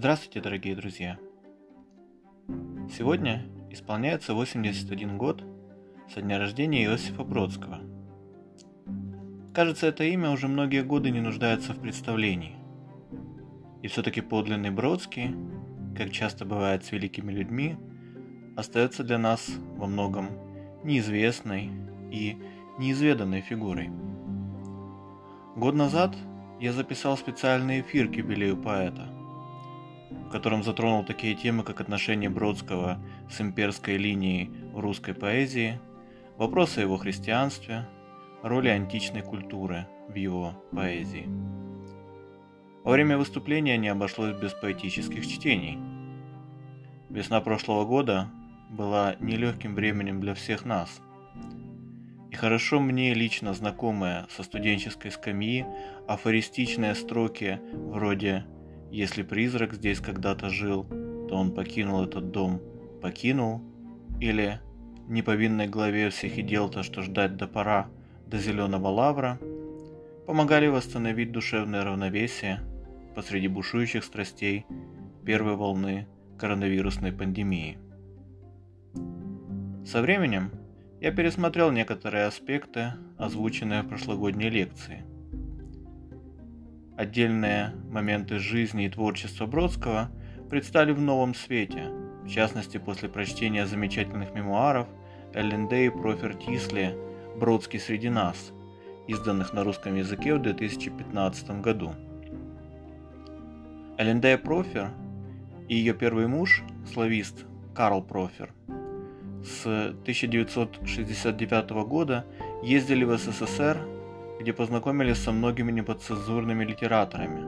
Здравствуйте, дорогие друзья! Сегодня исполняется 81 год со дня рождения Иосифа Бродского. Кажется, это имя уже многие годы не нуждается в представлении. И все-таки подлинный Бродский, как часто бывает с великими людьми, остается для нас во многом неизвестной и неизведанной фигурой. Год назад я записал специальный эфир к юбилею поэта, в котором затронул такие темы, как отношение Бродского с имперской линией в русской поэзии, вопросы о его христианстве, роли античной культуры в его поэзии. Во время выступления не обошлось без поэтических чтений. Весна прошлого года была нелегким временем для всех нас – и хорошо мне лично знакомые со студенческой скамьи афористичные строки вроде «Если призрак здесь когда-то жил, то он покинул этот дом, покинул» или «Не по винной главе всех и дел-то, что ждать до пора, до зеленого лавра» помогали восстановить душевное равновесие посреди бушующих страстей первой волны коронавирусной пандемии. Со временем я пересмотрел некоторые аспекты, озвученные в прошлогодней лекции. Отдельные моменты жизни и творчества Бродского предстали в новом свете, в частности после прочтения замечательных мемуаров Эллен Дэй и Профер Тисли «Бродский среди нас», изданных на русском языке в 2015 году. Эллен Дэй Профер и ее первый муж, славист Карл Профер, с 1969 года ездили в СССР, где познакомились со многими неподцензурными литераторами.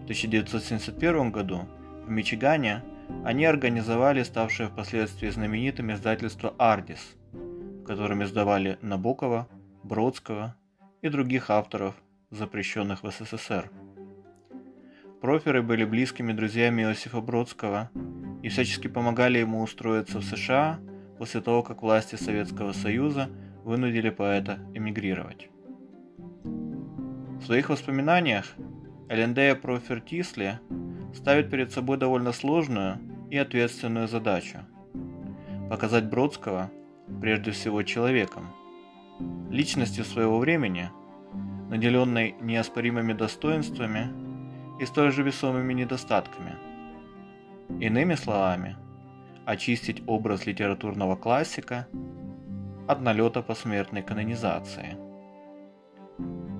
В 1971 году в Мичигане они организовали ставшее впоследствии знаменитым издательство «Ардис», в котором издавали Набокова, Бродского и других авторов, запрещенных в СССР. Проферы были близкими друзьями Иосифа Бродского и всячески помогали ему устроиться в США – после того, как власти Советского Союза вынудили поэта эмигрировать. В своих воспоминаниях Элендея Профертисли ставит перед собой довольно сложную и ответственную задачу – показать Бродского прежде всего человеком, личностью своего времени, наделенной неоспоримыми достоинствами и столь же весомыми недостатками. Иными словами – очистить образ литературного классика от налета посмертной канонизации.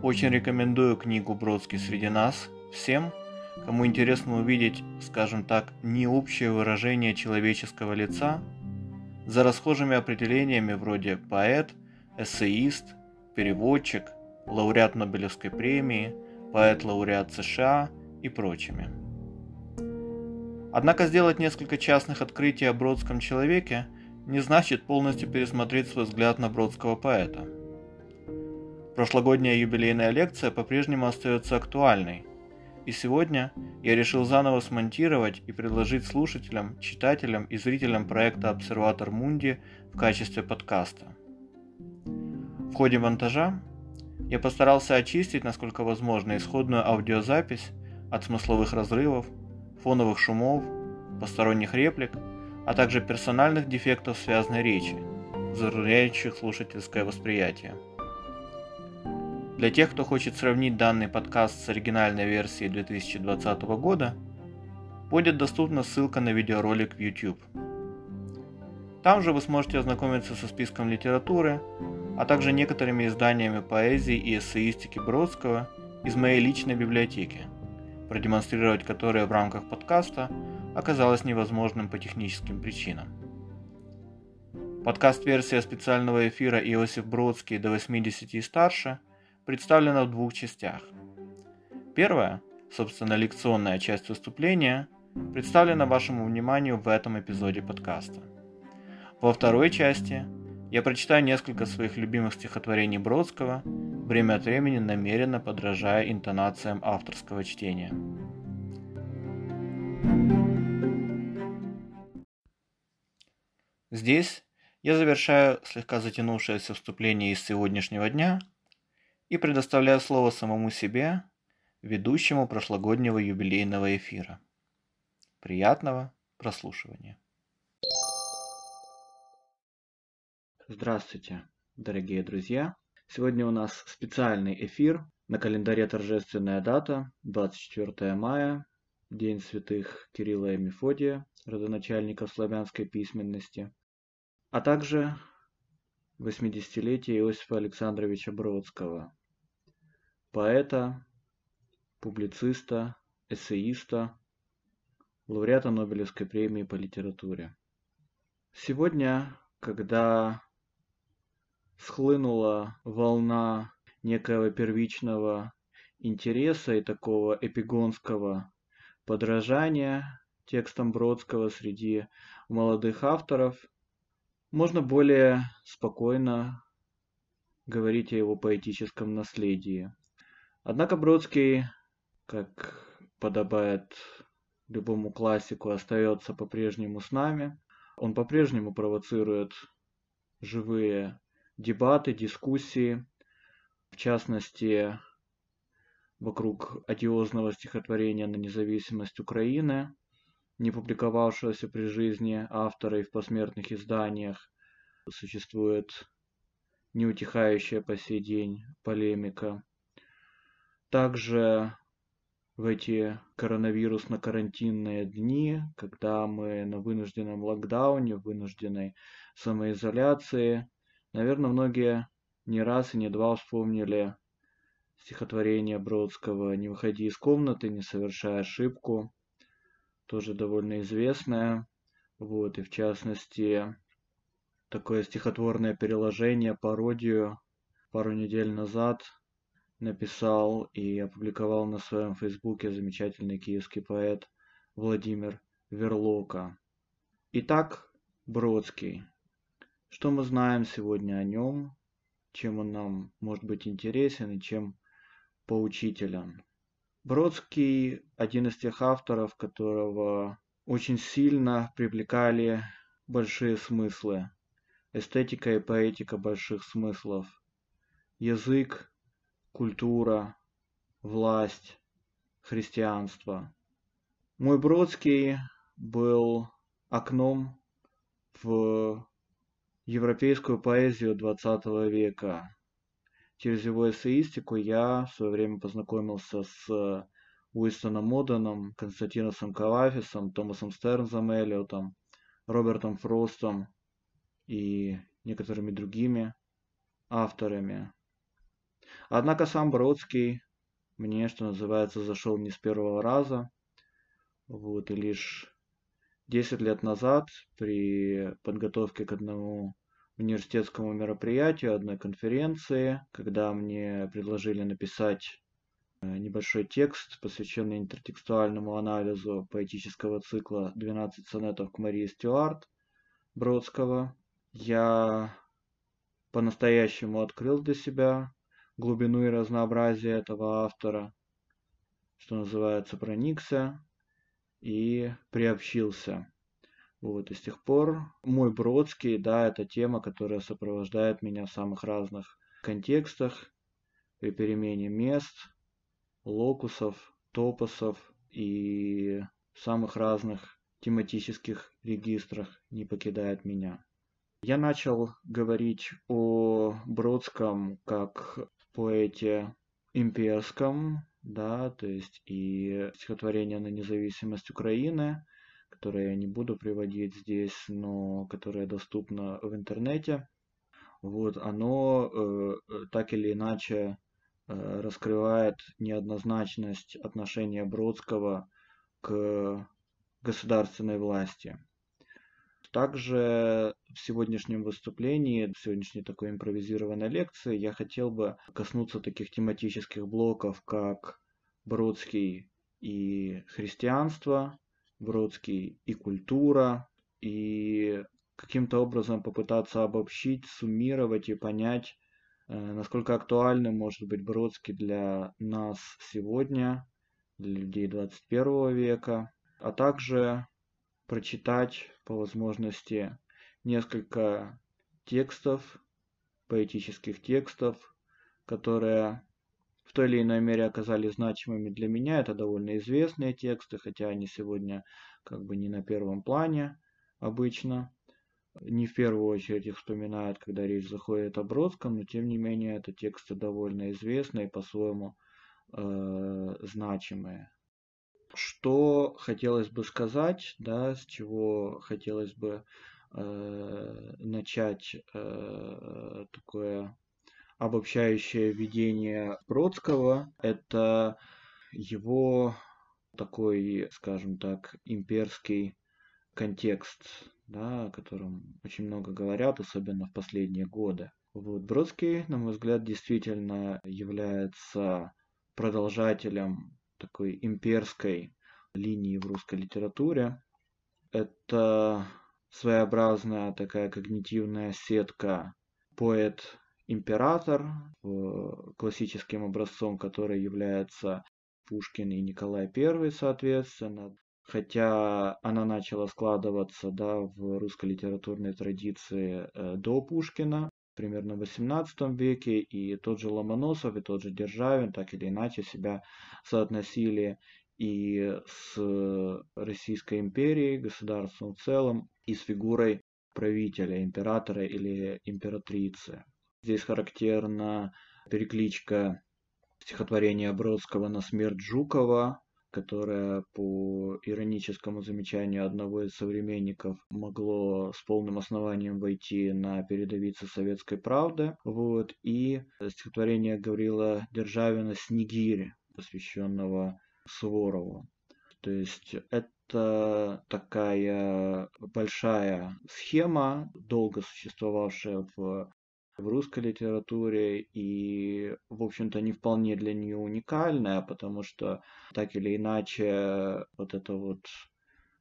Очень рекомендую книгу «Бродский среди нас» всем, кому интересно увидеть, скажем так, не общее выражение человеческого лица за расхожими определениями вроде поэт, эссеист, переводчик, лауреат Нобелевской премии, поэт-лауреат США и прочими. Однако сделать несколько частных открытий о бродском человеке не значит полностью пересмотреть свой взгляд на бродского поэта. Прошлогодняя юбилейная лекция по-прежнему остается актуальной, и сегодня я решил заново смонтировать и предложить слушателям, читателям и зрителям проекта «Обсерватор Мунди» в качестве подкаста. В ходе монтажа я постарался очистить, насколько возможно, исходную аудиозапись от смысловых разрывов, фоновых шумов, посторонних реплик, а также персональных дефектов связанной речи, затрудняющих слушательское восприятие. Для тех, кто хочет сравнить данный подкаст с оригинальной версией 2020 года, будет доступна ссылка на видеоролик в YouTube. Там же вы сможете ознакомиться со списком литературы, а также некоторыми изданиями поэзии и эссеистики Бродского из моей личной библиотеки – продемонстрировать которые в рамках подкаста оказалось невозможным по техническим причинам. Подкаст-версия специального эфира «Иосиф Бродский до 80 и старше» представлена в двух частях. Первая, собственно лекционная часть выступления, представлена вашему вниманию в этом эпизоде подкаста. Во второй части я прочитаю несколько своих любимых стихотворений Бродского – время от времени намеренно подражая интонациям авторского чтения. Здесь я завершаю слегка затянувшееся вступление из сегодняшнего дня и предоставляю слово самому себе, ведущему прошлогоднего юбилейного эфира. Приятного прослушивания. Здравствуйте, дорогие друзья! Сегодня у нас специальный эфир. На календаре торжественная дата, 24 мая, День святых Кирилла и Мефодия, родоначальников славянской письменности, а также 80-летие Иосифа Александровича Бродского, поэта, публициста, эссеиста, лауреата Нобелевской премии по литературе. Сегодня, когда схлынула волна некого первичного интереса и такого эпигонского подражания текстам Бродского среди молодых авторов, можно более спокойно говорить о его поэтическом наследии. Однако Бродский, как подобает любому классику, остается по-прежнему с нами. Он по-прежнему провоцирует живые дебаты, дискуссии, в частности, вокруг одиозного стихотворения на независимость Украины, не публиковавшегося при жизни автора и в посмертных изданиях. Существует неутихающая по сей день полемика. Также в эти коронавирусно-карантинные дни, когда мы на вынужденном локдауне, вынужденной самоизоляции, наверное, многие не раз и не два вспомнили стихотворение Бродского «Не выходи из комнаты, не совершай ошибку», тоже довольно известное. Вот, и в частности, такое стихотворное переложение, пародию пару недель назад написал и опубликовал на своем фейсбуке замечательный киевский поэт Владимир Верлока. Итак, Бродский. Что мы знаем сегодня о нем, чем он нам может быть интересен и чем поучителен. Бродский один из тех авторов, которого очень сильно привлекали большие смыслы. Эстетика и поэтика больших смыслов. Язык, культура, власть, христианство. Мой Бродский был окном в европейскую поэзию XX века. Через его эссеистику я в свое время познакомился с Уистоном Моденом, Константиносом Калафисом, Томасом Стернзом Эллиотом, Робертом Фростом и некоторыми другими авторами. Однако сам Бродский мне, что называется, зашел не с первого раза. Вот, и лишь 10 лет назад при подготовке к одному университетскому мероприятию, одной конференции, когда мне предложили написать э, небольшой текст, посвященный интертекстуальному анализу поэтического цикла «12 сонетов к Марии Стюарт» Бродского, я по-настоящему открыл для себя глубину и разнообразие этого автора, что называется, проникся и приобщился. Вот, и с тех пор мой Бродский, да, это тема, которая сопровождает меня в самых разных контекстах, при перемене мест, локусов, топосов и самых разных тематических регистрах не покидает меня. Я начал говорить о Бродском как поэте имперском, да, то есть и стихотворение на независимость Украины, которое я не буду приводить здесь, но которое доступно в интернете. Вот, оно э, так или иначе э, раскрывает неоднозначность отношения Бродского к государственной власти. Также в сегодняшнем выступлении, в сегодняшней такой импровизированной лекции я хотел бы коснуться таких тематических блоков, как Бродский и христианство, Бродский и культура, и каким-то образом попытаться обобщить, суммировать и понять, э, насколько актуальным может быть Бродский для нас сегодня, для людей 21 века, а также прочитать по возможности несколько текстов, поэтических текстов, которые в той или иной мере оказались значимыми для меня. Это довольно известные тексты, хотя они сегодня как бы не на первом плане обычно. Не в первую очередь их вспоминают, когда речь заходит о Бродском, но тем не менее это тексты довольно известные, по-своему э, значимые. Что хотелось бы сказать, да, с чего хотелось бы э, начать э, такое обобщающее видение Бродского, это его такой, скажем так, имперский контекст, да, о котором очень много говорят, особенно в последние годы. Вот Бродский, на мой взгляд, действительно является продолжателем такой имперской линии в русской литературе. Это своеобразная такая когнитивная сетка поэт-император, классическим образцом который является Пушкин и Николай I, соответственно. Хотя она начала складываться да, в русской литературной традиции э, до Пушкина, примерно в XVIII веке, и тот же Ломоносов, и тот же Державин так или иначе себя соотносили и с Российской империей, государством в целом, и с фигурой правителя, императора или императрицы. Здесь характерна перекличка стихотворения Бродского на смерть Жукова, которое по ироническому замечанию одного из современников могло с полным основанием войти на передовицы советской правды. Вот, и стихотворение Гаврила Державина «Снегирь», посвященного Суворову. То есть это такая большая схема, долго существовавшая в в русской литературе и, в общем-то, не вполне для нее уникальная, потому что так или иначе вот эта вот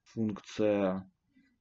функция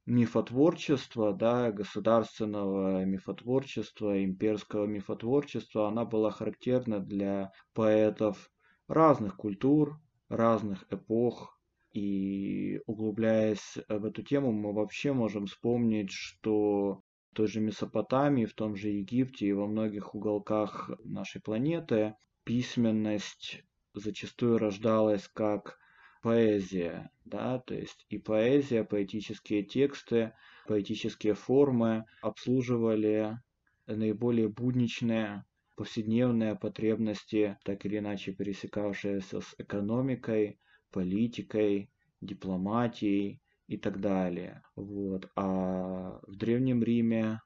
мифотворчества, да, государственного мифотворчества, имперского мифотворчества, она была характерна для поэтов разных культур, разных эпох. И углубляясь в эту тему, мы вообще можем вспомнить, что той же Месопотамии, в том же Египте и во многих уголках нашей планеты письменность зачастую рождалась как поэзия, да, то есть и поэзия, поэтические тексты, поэтические формы обслуживали наиболее будничные повседневные потребности, так или иначе пересекавшиеся с экономикой, политикой, дипломатией, и так далее. Вот. А в Древнем Риме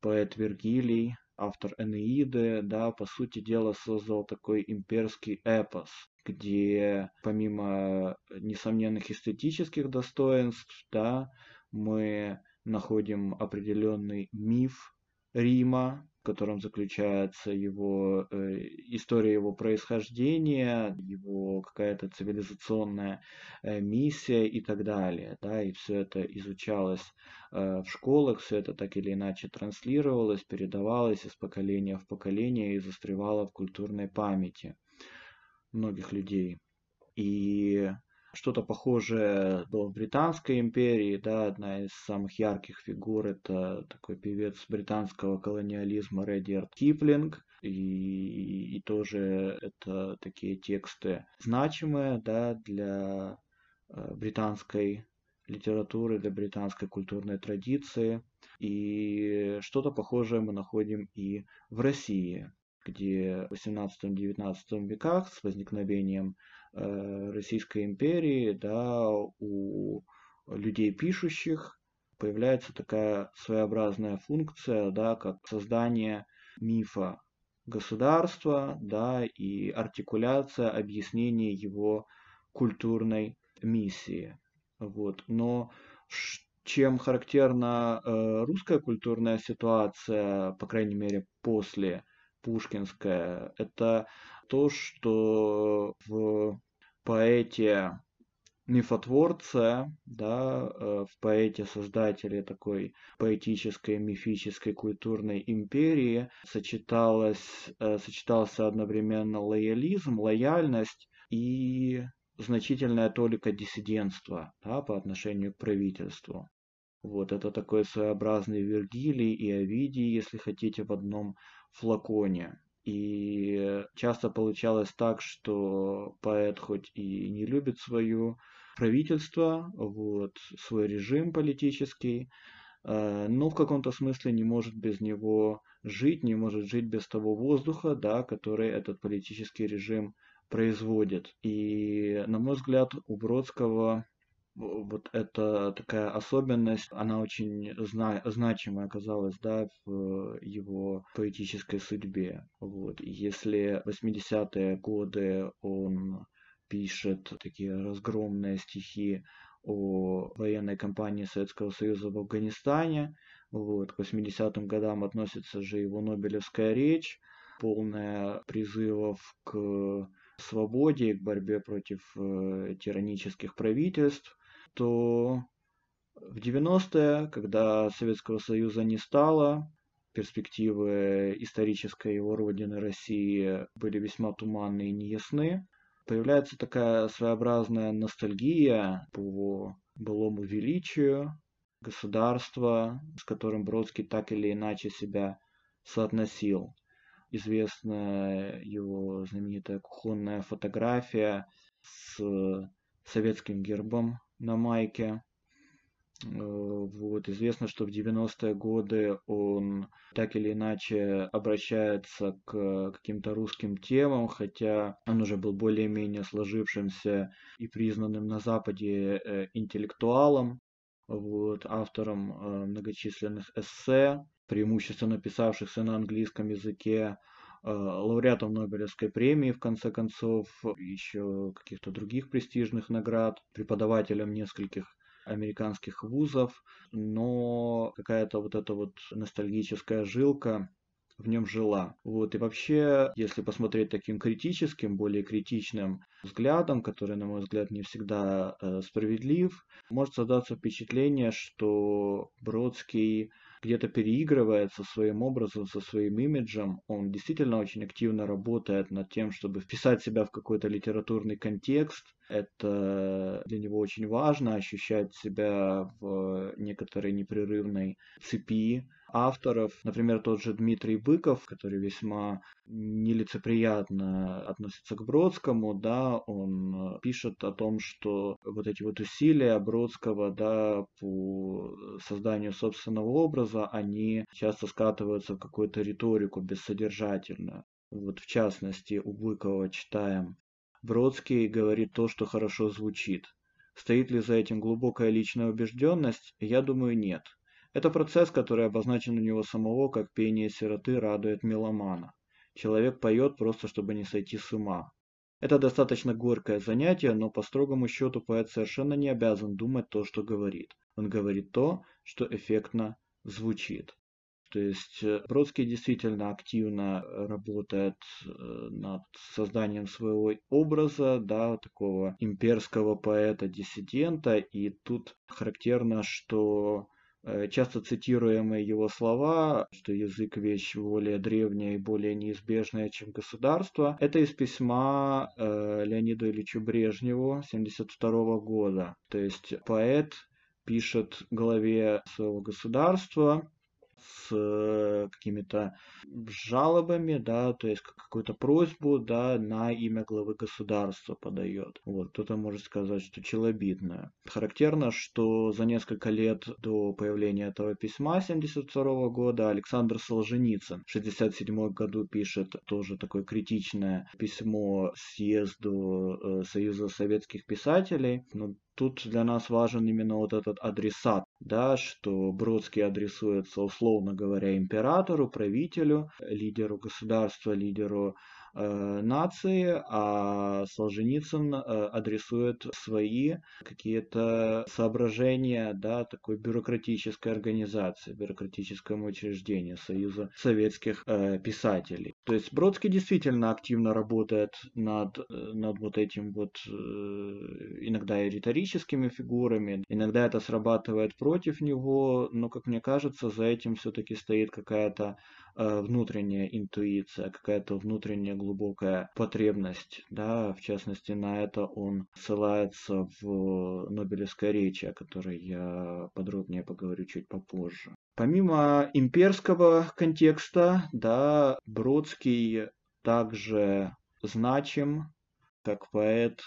поэт Вергилий, автор Энеиды, да, по сути дела создал такой имперский эпос, где помимо несомненных эстетических достоинств, да, мы находим определенный миф Рима, котором заключается его э, история его происхождения, его какая-то цивилизационная э, миссия и так далее. Да, и все это изучалось э, в школах, все это так или иначе транслировалось, передавалось из поколения в поколение и застревало в культурной памяти многих людей. И что-то похожее было в Британской империи, да, одна из самых ярких фигур это такой певец британского колониализма Редиард Киплинг, и, и тоже это такие тексты значимые, да, для э, британской литературы, для британской культурной традиции. И что-то похожее мы находим и в России, где в 18-19 веках с возникновением Российской империи, да, у людей пишущих появляется такая своеобразная функция, да, как создание мифа государства, да, и артикуляция, объяснение его культурной миссии. Вот. Но чем характерна э, русская культурная ситуация, по крайней мере, после пушкинская, это то, что в поэте мифотворце, да, э, в поэте создателе такой поэтической, мифической, культурной империи сочеталось, э, сочетался одновременно лоялизм, лояльность и значительная толика диссидентства да, по отношению к правительству. Вот это такой своеобразный Вергилий и Овидий, если хотите, в одном флаконе. И часто получалось так, что поэт хоть и не любит свое правительство, вот, свой режим политический, э, но в каком-то смысле не может без него жить, не может жить без того воздуха, да, который этот политический режим производит. И, на мой взгляд, у Бродского вот эта такая особенность, она очень зна значимая оказалась, да, в его поэтической судьбе. Вот. Если 80-е годы он пишет такие разгромные стихи о военной кампании Советского Союза в Афганистане, вот, к 80-м годам относится же его Нобелевская речь, полная призывов к свободе, к борьбе против э, тиранических правительств что в 90-е, когда Советского Союза не стало, перспективы исторической его родины России были весьма туманны и неясны, появляется такая своеобразная ностальгия по былому величию государства, с которым Бродский так или иначе себя соотносил. Известна его знаменитая кухонная фотография с советским гербом на майке. Э, вот. Известно, что в 90-е годы он так или иначе обращается к каким-то русским темам, хотя он уже был более-менее сложившимся и признанным на Западе э, интеллектуалом, вот, автором э, многочисленных эссе, преимущественно писавшихся на английском языке, лауреатом Нобелевской премии, в конце концов, еще каких-то других престижных наград, преподавателем нескольких американских вузов, но какая-то вот эта вот ностальгическая жилка в нем жила. Вот, и вообще, если посмотреть таким критическим, более критичным взглядом, который, на мой взгляд, не всегда э, справедлив, может создаться впечатление, что Бродский где-то переигрывает со своим образом, со своим имиджем. Он действительно очень активно работает над тем, чтобы вписать себя в какой-то литературный контекст. Это для него очень важно, ощущать себя в некоторой непрерывной цепи авторов. Например, тот же Дмитрий Быков, который весьма нелицеприятно относится к Бродскому, да, он пишет о том, что вот эти вот усилия Бродского, да, по созданию собственного образа, они часто скатываются в какую-то риторику бессодержательную. Вот в частности у Быкова читаем Бродский говорит то, что хорошо звучит. Стоит ли за этим глубокая личная убежденность? Я думаю, нет. Это процесс, который обозначен у него самого, как пение сироты радует меломана. Человек поет просто, чтобы не сойти с ума. Это достаточно горькое занятие, но по строгому счету поэт совершенно не обязан думать то, что говорит. Он говорит то, что эффектно звучит. То есть э, Бродский действительно активно работает э, над созданием своего образа, да, такого имперского поэта-диссидента, и тут характерно, что Э, часто цитируемые его слова, что язык вещь более древняя и более неизбежная, чем государство, это из письма э, Леониду Ильичу Брежневу 1972 года. То есть поэт пишет главе своего государства, с э, какими-то жалобами, да, то есть какую-то просьбу, да, на имя главы государства подает. Вот, кто-то может сказать, что челобитное. Характерно, что за несколько лет до появления этого письма 72 года Александр Солженицын в 67 году пишет тоже такое критичное письмо съезду э, Союза советских писателей. Но тут для нас важен именно вот этот адресат, да, что Бродский адресуется, условно говоря, императору, правителю, лидеру государства, лидеру нации, а Солженицын э, адресует свои какие-то соображения да, такой бюрократической организации, бюрократическому учреждению Союза советских э, писателей. То есть Бродский действительно активно работает над, над вот этим вот иногда и риторическими фигурами, иногда это срабатывает против него, но, как мне кажется, за этим все-таки стоит какая-то Э, внутренняя интуиция, какая-то внутренняя глубокая потребность, да, в частности на это он ссылается в Нобелевской речи, о которой я подробнее поговорю чуть попозже. Помимо имперского контекста, да, Бродский также значим как поэт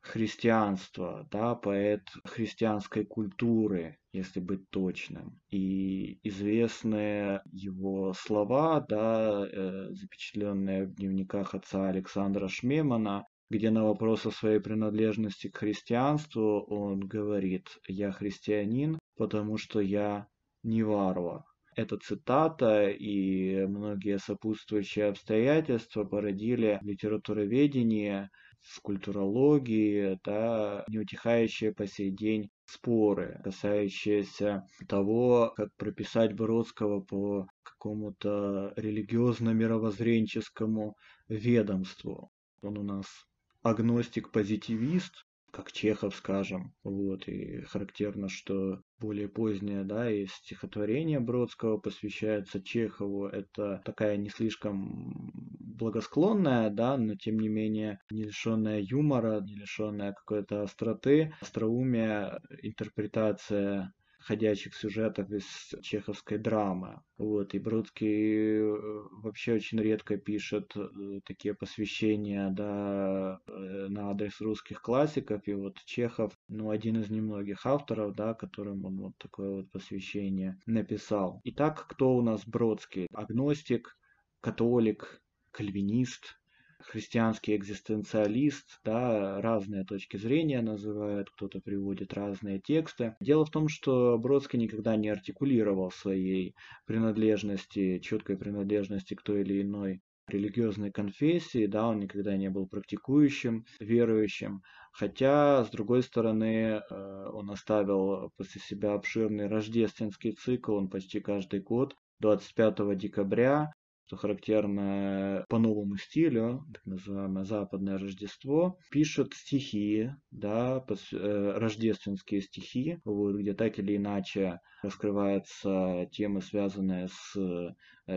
христианства, да, поэт христианской культуры, если быть точным. И известные его слова, да, э, запечатленные в дневниках отца Александра Шмемана, где на вопрос о своей принадлежности к христианству он говорит «Я христианин, потому что я не варвар». Эта цитата и многие сопутствующие обстоятельства породили в литературоведении, в культурологии, да, неутихающие по сей день споры, касающиеся того, как прописать Бродского по какому-то религиозно-мировоззренческому ведомству. Он у нас агностик-позитивист, как Чехов, скажем. Вот, и характерно, что более позднее, да, и стихотворение Бродского посвящается Чехову. Это такая не слишком благосклонная, да, но тем не менее не лишенная юмора, не лишенная какой-то остроты, остроумия, интерпретация ходячих сюжетов из чеховской драмы. Вот, и Бродский э, вообще очень редко пишет э, такие посвящения да, э, на адрес русских классиков, и вот Чехов, ну, один из немногих авторов, да, которым он вот такое вот посвящение написал. Итак, кто у нас Бродский? Агностик, католик, кальвинист, христианский экзистенциалист, да, разные точки зрения называют, кто-то приводит разные тексты. Дело в том, что Бродский никогда не артикулировал своей принадлежности, четкой принадлежности к той или иной религиозной конфессии, да, он никогда не был практикующим, верующим, хотя, с другой стороны, э, он оставил после себя обширный рождественский цикл, он почти каждый год 25 декабря что характерно по новому стилю, так называемое западное Рождество, пишет стихи, да, э, рождественские стихи, вот, где так или иначе раскрываются темы, связанные с э,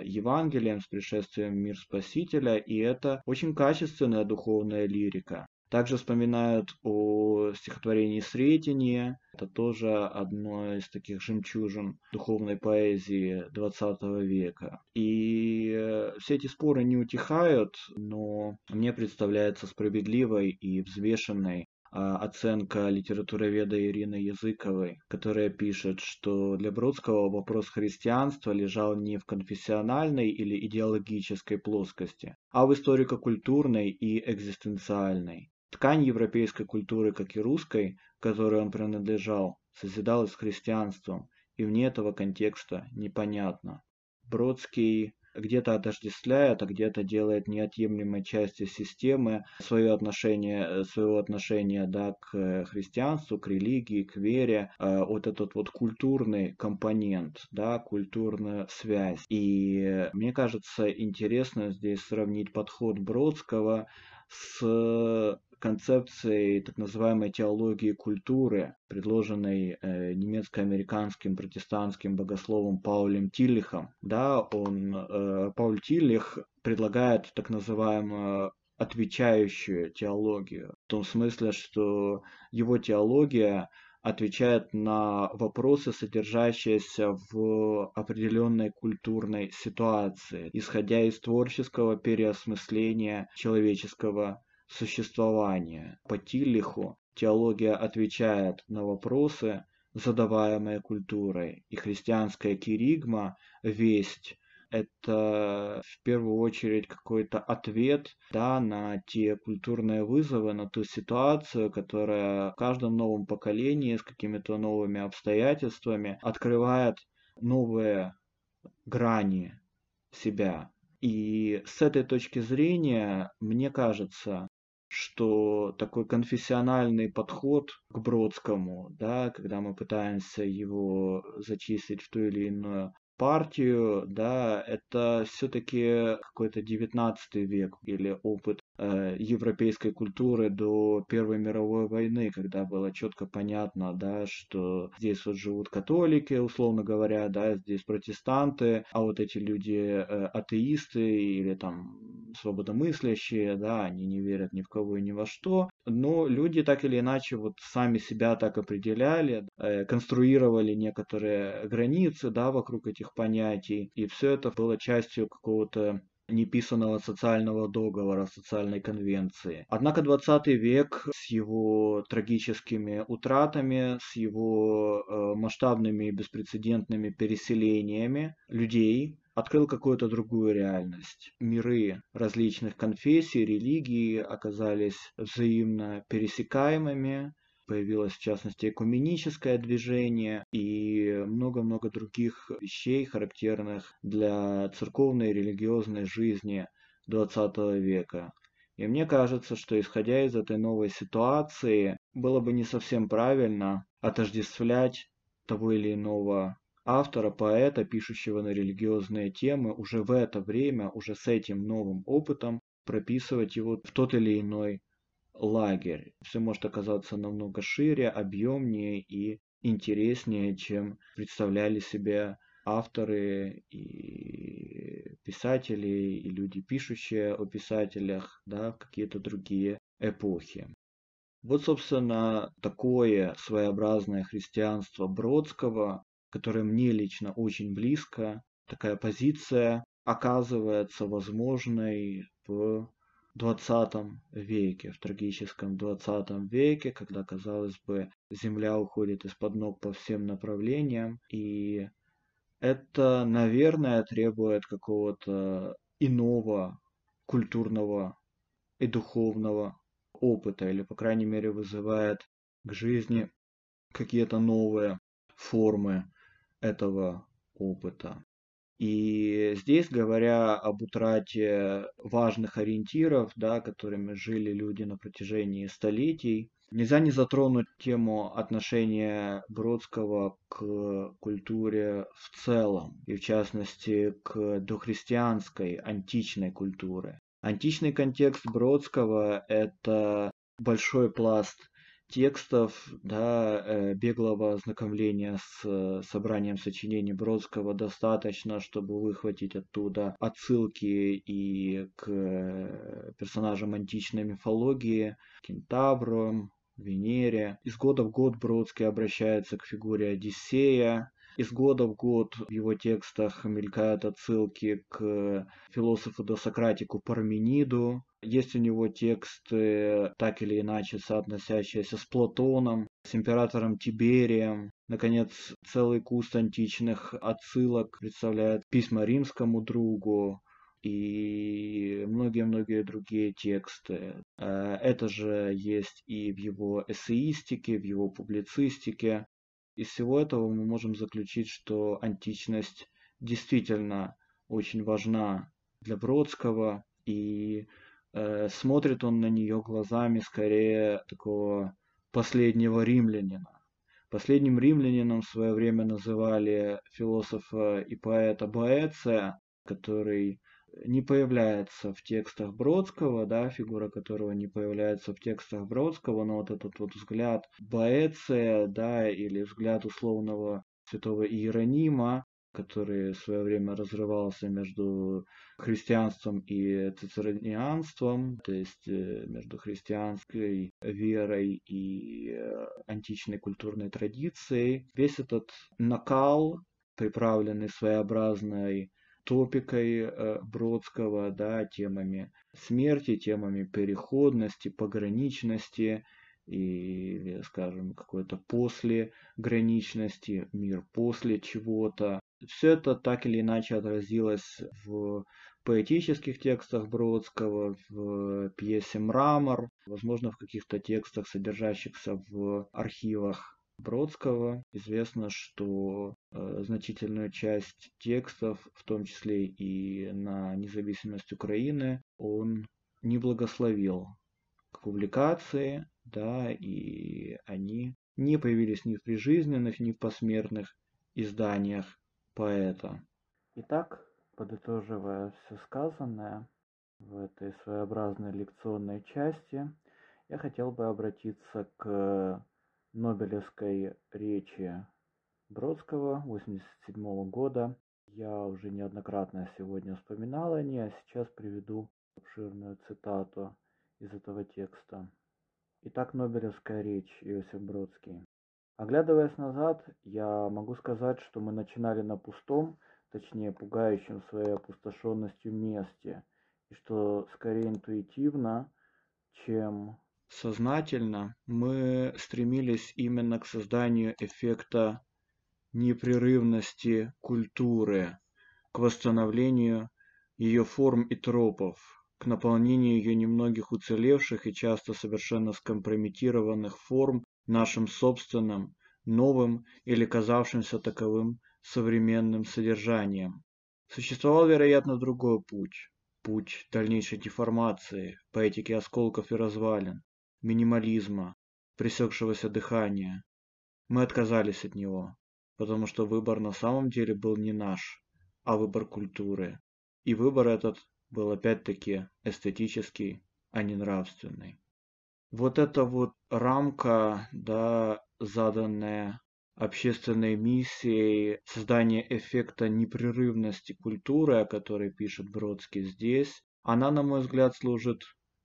Евангелием, с пришествием мир Спасителя, и это очень качественная духовная лирика. Также вспоминают о стихотворении «Сретение». Это тоже одно из таких жемчужин духовной поэзии XX века. И э, все эти споры не утихают, но мне представляется справедливой и взвешенной а, оценка литературоведа Ирины Языковой, которая пишет, что для Бродского вопрос христианства лежал не в конфессиональной или идеологической плоскости, а в историко-культурной и экзистенциальной. Ткань европейской культуры, как и русской, которой он принадлежал, созидалась христианством, и вне этого контекста непонятно. Бродский где-то отождествляет, а где-то делает неотъемлемой частью системы свое отношение, своего отношения да, к христианству, к религии, к вере, э, вот этот вот культурный компонент, да, культурная связь. И мне кажется интересно здесь сравнить подход Бродского с концепцией так называемой теологии культуры, предложенной э, немецко-американским протестантским богословом Паулем Тиллихом. Да, он, э, Пауль Тиллих предлагает так называемую отвечающую теологию, в том смысле, что его теология отвечает на вопросы, содержащиеся в определенной культурной ситуации, исходя из творческого переосмысления человеческого существования. По Тиллиху теология отвечает на вопросы, задаваемые культурой, и христианская киригма, весть, это в первую очередь какой-то ответ да, на те культурные вызовы, на ту ситуацию, которая в каждом новом поколении с какими-то новыми обстоятельствами открывает новые грани себя. И с этой точки зрения, мне кажется, что такой конфессиональный подход к Бродскому, да, когда мы пытаемся его зачислить в ту или иную партию, да, это все-таки какой-то 19 век или опыт э, европейской культуры до Первой мировой войны, когда было четко понятно, да, что здесь вот живут католики, условно говоря, да, здесь протестанты, а вот эти люди э, атеисты или там свободомыслящие, да, они не верят ни в кого и ни во что, но люди так или иначе вот сами себя так определяли, э, конструировали некоторые границы, да, вокруг этих понятий, и все это было частью какого-то неписанного социального договора, социальной конвенции. Однако 20 век с его трагическими утратами, с его э, масштабными и беспрецедентными переселениями людей открыл какую-то другую реальность. Миры различных конфессий, религий оказались взаимно пересекаемыми, появилось в частности экуменическое движение и много-много других вещей, характерных для церковной и религиозной жизни XX века. И мне кажется, что исходя из этой новой ситуации, было бы не совсем правильно отождествлять того или иного автора, поэта, пишущего на религиозные темы, уже в это время, уже с этим новым опытом прописывать его в тот или иной лагерь. Все может оказаться намного шире, объемнее и интереснее, чем представляли себе авторы и писатели, и люди, пишущие о писателях, да, в какие-то другие эпохи. Вот, собственно, такое своеобразное христианство Бродского, которое мне лично очень близко, такая позиция оказывается возможной в 20 веке, в трагическом 20 веке, когда, казалось бы, земля уходит из-под ног по всем направлениям, и это, наверное, требует какого-то иного культурного и духовного опыта, или, по крайней мере, вызывает к жизни какие-то новые формы этого опыта. И здесь, говоря об утрате важных ориентиров, да, которыми жили люди на протяжении столетий, нельзя не затронуть тему отношения Бродского к культуре в целом, и в частности к дохристианской античной культуре. Античный контекст Бродского – это большой пласт текстов, да, э, беглого ознакомления с э, собранием сочинений Бродского достаточно, чтобы выхватить оттуда отсылки и к э, персонажам античной мифологии, кентаврам, Венере. Из года в год Бродский обращается к фигуре Одиссея, из года в год в его текстах мелькают отсылки к философу-досократику Пармениду. Есть у него тексты, так или иначе соотносящиеся с Платоном, с императором Тиберием. Наконец, целый куст античных отсылок представляет письма римскому другу, и многие-многие другие тексты. Э, это же есть и в его эссеистике, в его публицистике. Из всего этого мы можем заключить, что античность действительно очень важна для Бродского, и э, смотрит он на нее глазами скорее такого последнего римлянина. Последним римлянином в свое время называли философа и поэта Боэция, который не появляется в текстах Бродского, да, фигура которого не появляется в текстах Бродского, но вот этот вот взгляд Боэция, да, или взгляд условного святого Иеронима, который в свое время разрывался между христианством и цицеронианством, то есть э, между христианской верой и э, античной культурной традицией. Весь этот накал, приправленный своеобразной топикой э, Бродского, да, темами смерти, темами переходности, пограничности или, скажем, какой-то после граничности, мир после чего-то. Все это так или иначе отразилось в поэтических текстах Бродского, в пьесе «Мрамор», возможно, в каких-то текстах, содержащихся в архивах Бродского известно, что значительную часть текстов, в том числе и на независимость Украины, он не благословил к публикации, да, и они не появились ни в прижизненных, ни в посмертных изданиях поэта. Итак, подытоживая все сказанное в этой своеобразной лекционной части, я хотел бы обратиться к Нобелевской речи Бродского 1987 года. Я уже неоднократно сегодня вспоминал о ней, а сейчас приведу обширную цитату из этого текста. Итак, Нобелевская речь Иосиф Бродский. Оглядываясь назад, я могу сказать, что мы начинали на пустом, точнее пугающем своей опустошенностью месте, и что скорее интуитивно, чем сознательно, мы стремились именно к созданию эффекта непрерывности культуры, к восстановлению ее форм и тропов, к наполнению ее немногих уцелевших и часто совершенно скомпрометированных форм нашим собственным, новым или казавшимся таковым современным содержанием. Существовал, вероятно, другой путь. Путь дальнейшей деформации, поэтики осколков и развалин, минимализма, пресекшегося дыхания. Мы отказались от него, потому что выбор на самом деле был не наш, а выбор культуры. И выбор этот был опять-таки эстетический, а не нравственный. Вот эта вот рамка, да, заданная общественной миссией создания эффекта непрерывности культуры, о которой пишет Бродский здесь, она, на мой взгляд, служит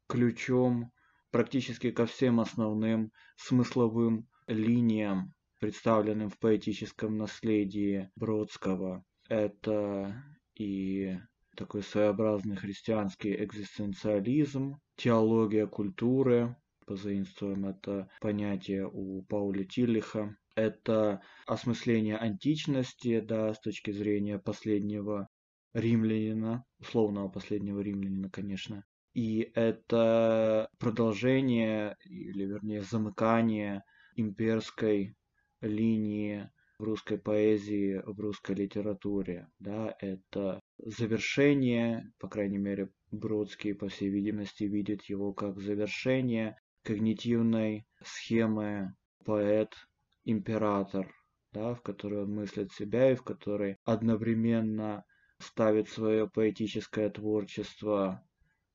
ключом практически ко всем основным смысловым линиям, представленным в поэтическом наследии Бродского. Это и такой своеобразный христианский экзистенциализм, теология культуры, позаимствуем это понятие у Пауля Тиллиха, это осмысление античности, да, с точки зрения последнего римлянина, условного последнего римлянина, конечно. И это продолжение, или вернее замыкание имперской линии в русской поэзии, в русской литературе. Да, это завершение, по крайней мере, Бродский, по всей видимости, видит его как завершение когнитивной схемы поэт-император, да, в которой он мыслит себя и в которой одновременно ставит свое поэтическое творчество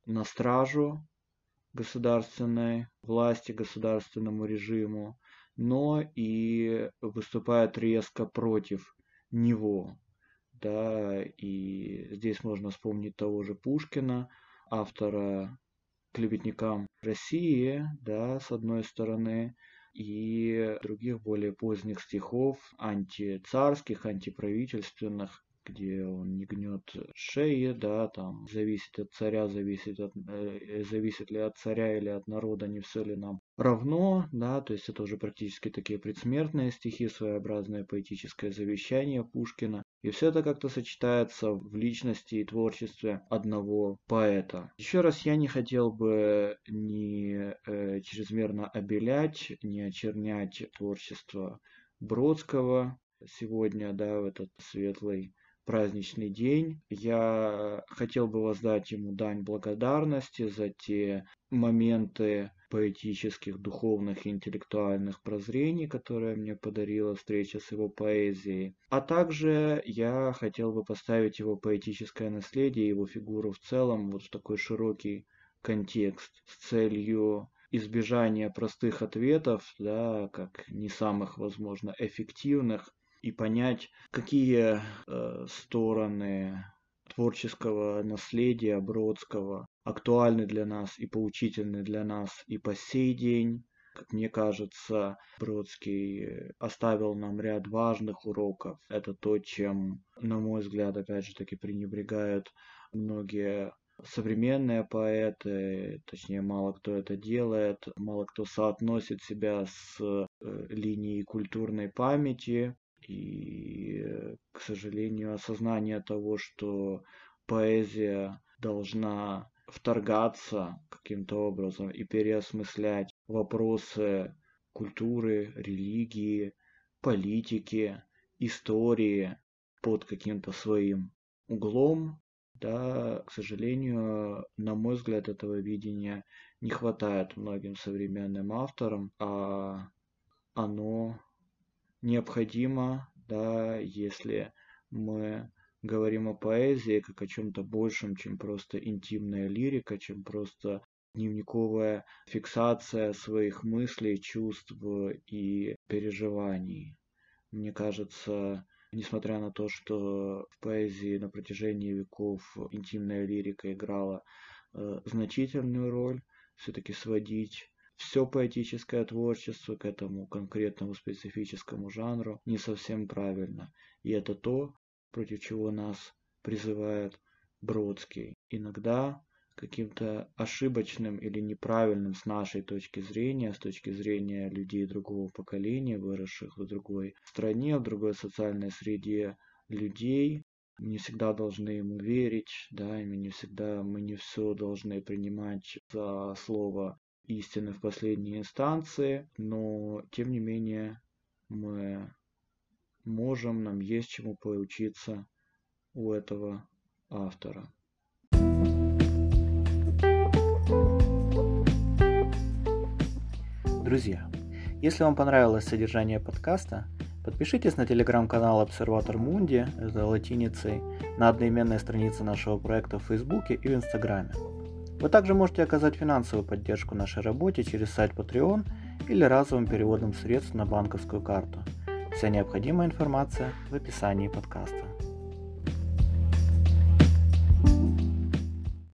на стражу государственной власти, государственному режиму, но и выступает резко против него. Да, и здесь можно вспомнить того же Пушкина, автора клеветникам России, да, с одной стороны, и других более поздних стихов, антицарских, антиправительственных, где он не гнет шеи, да, там зависит от царя, зависит, от, э, зависит ли от царя или от народа, не все ли нам равно, да, то есть это уже практически такие предсмертные стихи, своеобразное поэтическое завещание Пушкина. И все это как-то сочетается в личности и творчестве одного поэта. Еще раз я не хотел бы не э, чрезмерно обелять, не очернять творчество Бродского сегодня, да, в этот светлый праздничный день. Я хотел бы воздать ему дань благодарности за те моменты поэтических, духовных и интеллектуальных прозрений, которые мне подарила встреча с его поэзией. А также я хотел бы поставить его поэтическое наследие, его фигуру в целом вот в такой широкий контекст с целью избежания простых ответов, да, как не самых, возможно, эффективных, и понять, какие э, стороны творческого наследия Бродского актуальны для нас и поучительны для нас и по сей день. Как мне кажется, Бродский оставил нам ряд важных уроков. Это то, чем, на мой взгляд, опять же таки пренебрегают многие современные поэты, точнее мало кто это делает, мало кто соотносит себя с э, линией культурной памяти, и, к сожалению, осознание того, что поэзия должна вторгаться каким-то образом и переосмыслять вопросы культуры, религии, политики, истории под каким-то своим углом, да, к сожалению, на мой взгляд, этого видения не хватает многим современным авторам, а оно необходимо, да, если мы говорим о поэзии как о чем-то большем, чем просто интимная лирика, чем просто дневниковая фиксация своих мыслей, чувств и переживаний. Мне кажется, несмотря на то, что в поэзии на протяжении веков интимная лирика играла э, значительную роль, все-таки сводить все поэтическое творчество к этому конкретному специфическому жанру не совсем правильно. И это то, против чего нас призывает Бродский. Иногда каким-то ошибочным или неправильным с нашей точки зрения, с точки зрения людей другого поколения, выросших в другой стране, в другой социальной среде людей. Мы не всегда должны ему верить, да, и мы не всегда, мы не все должны принимать за слово истины в последней инстанции, но тем не менее мы можем, нам есть чему поучиться у этого автора. Друзья, если вам понравилось содержание подкаста, подпишитесь на телеграм-канал Обсерватор Мунди, это латиницей, на одноименной странице нашего проекта в Фейсбуке и в Инстаграме. Вы также можете оказать финансовую поддержку нашей работе через сайт Patreon или разовым переводом средств на банковскую карту. Вся необходимая информация в описании подкаста.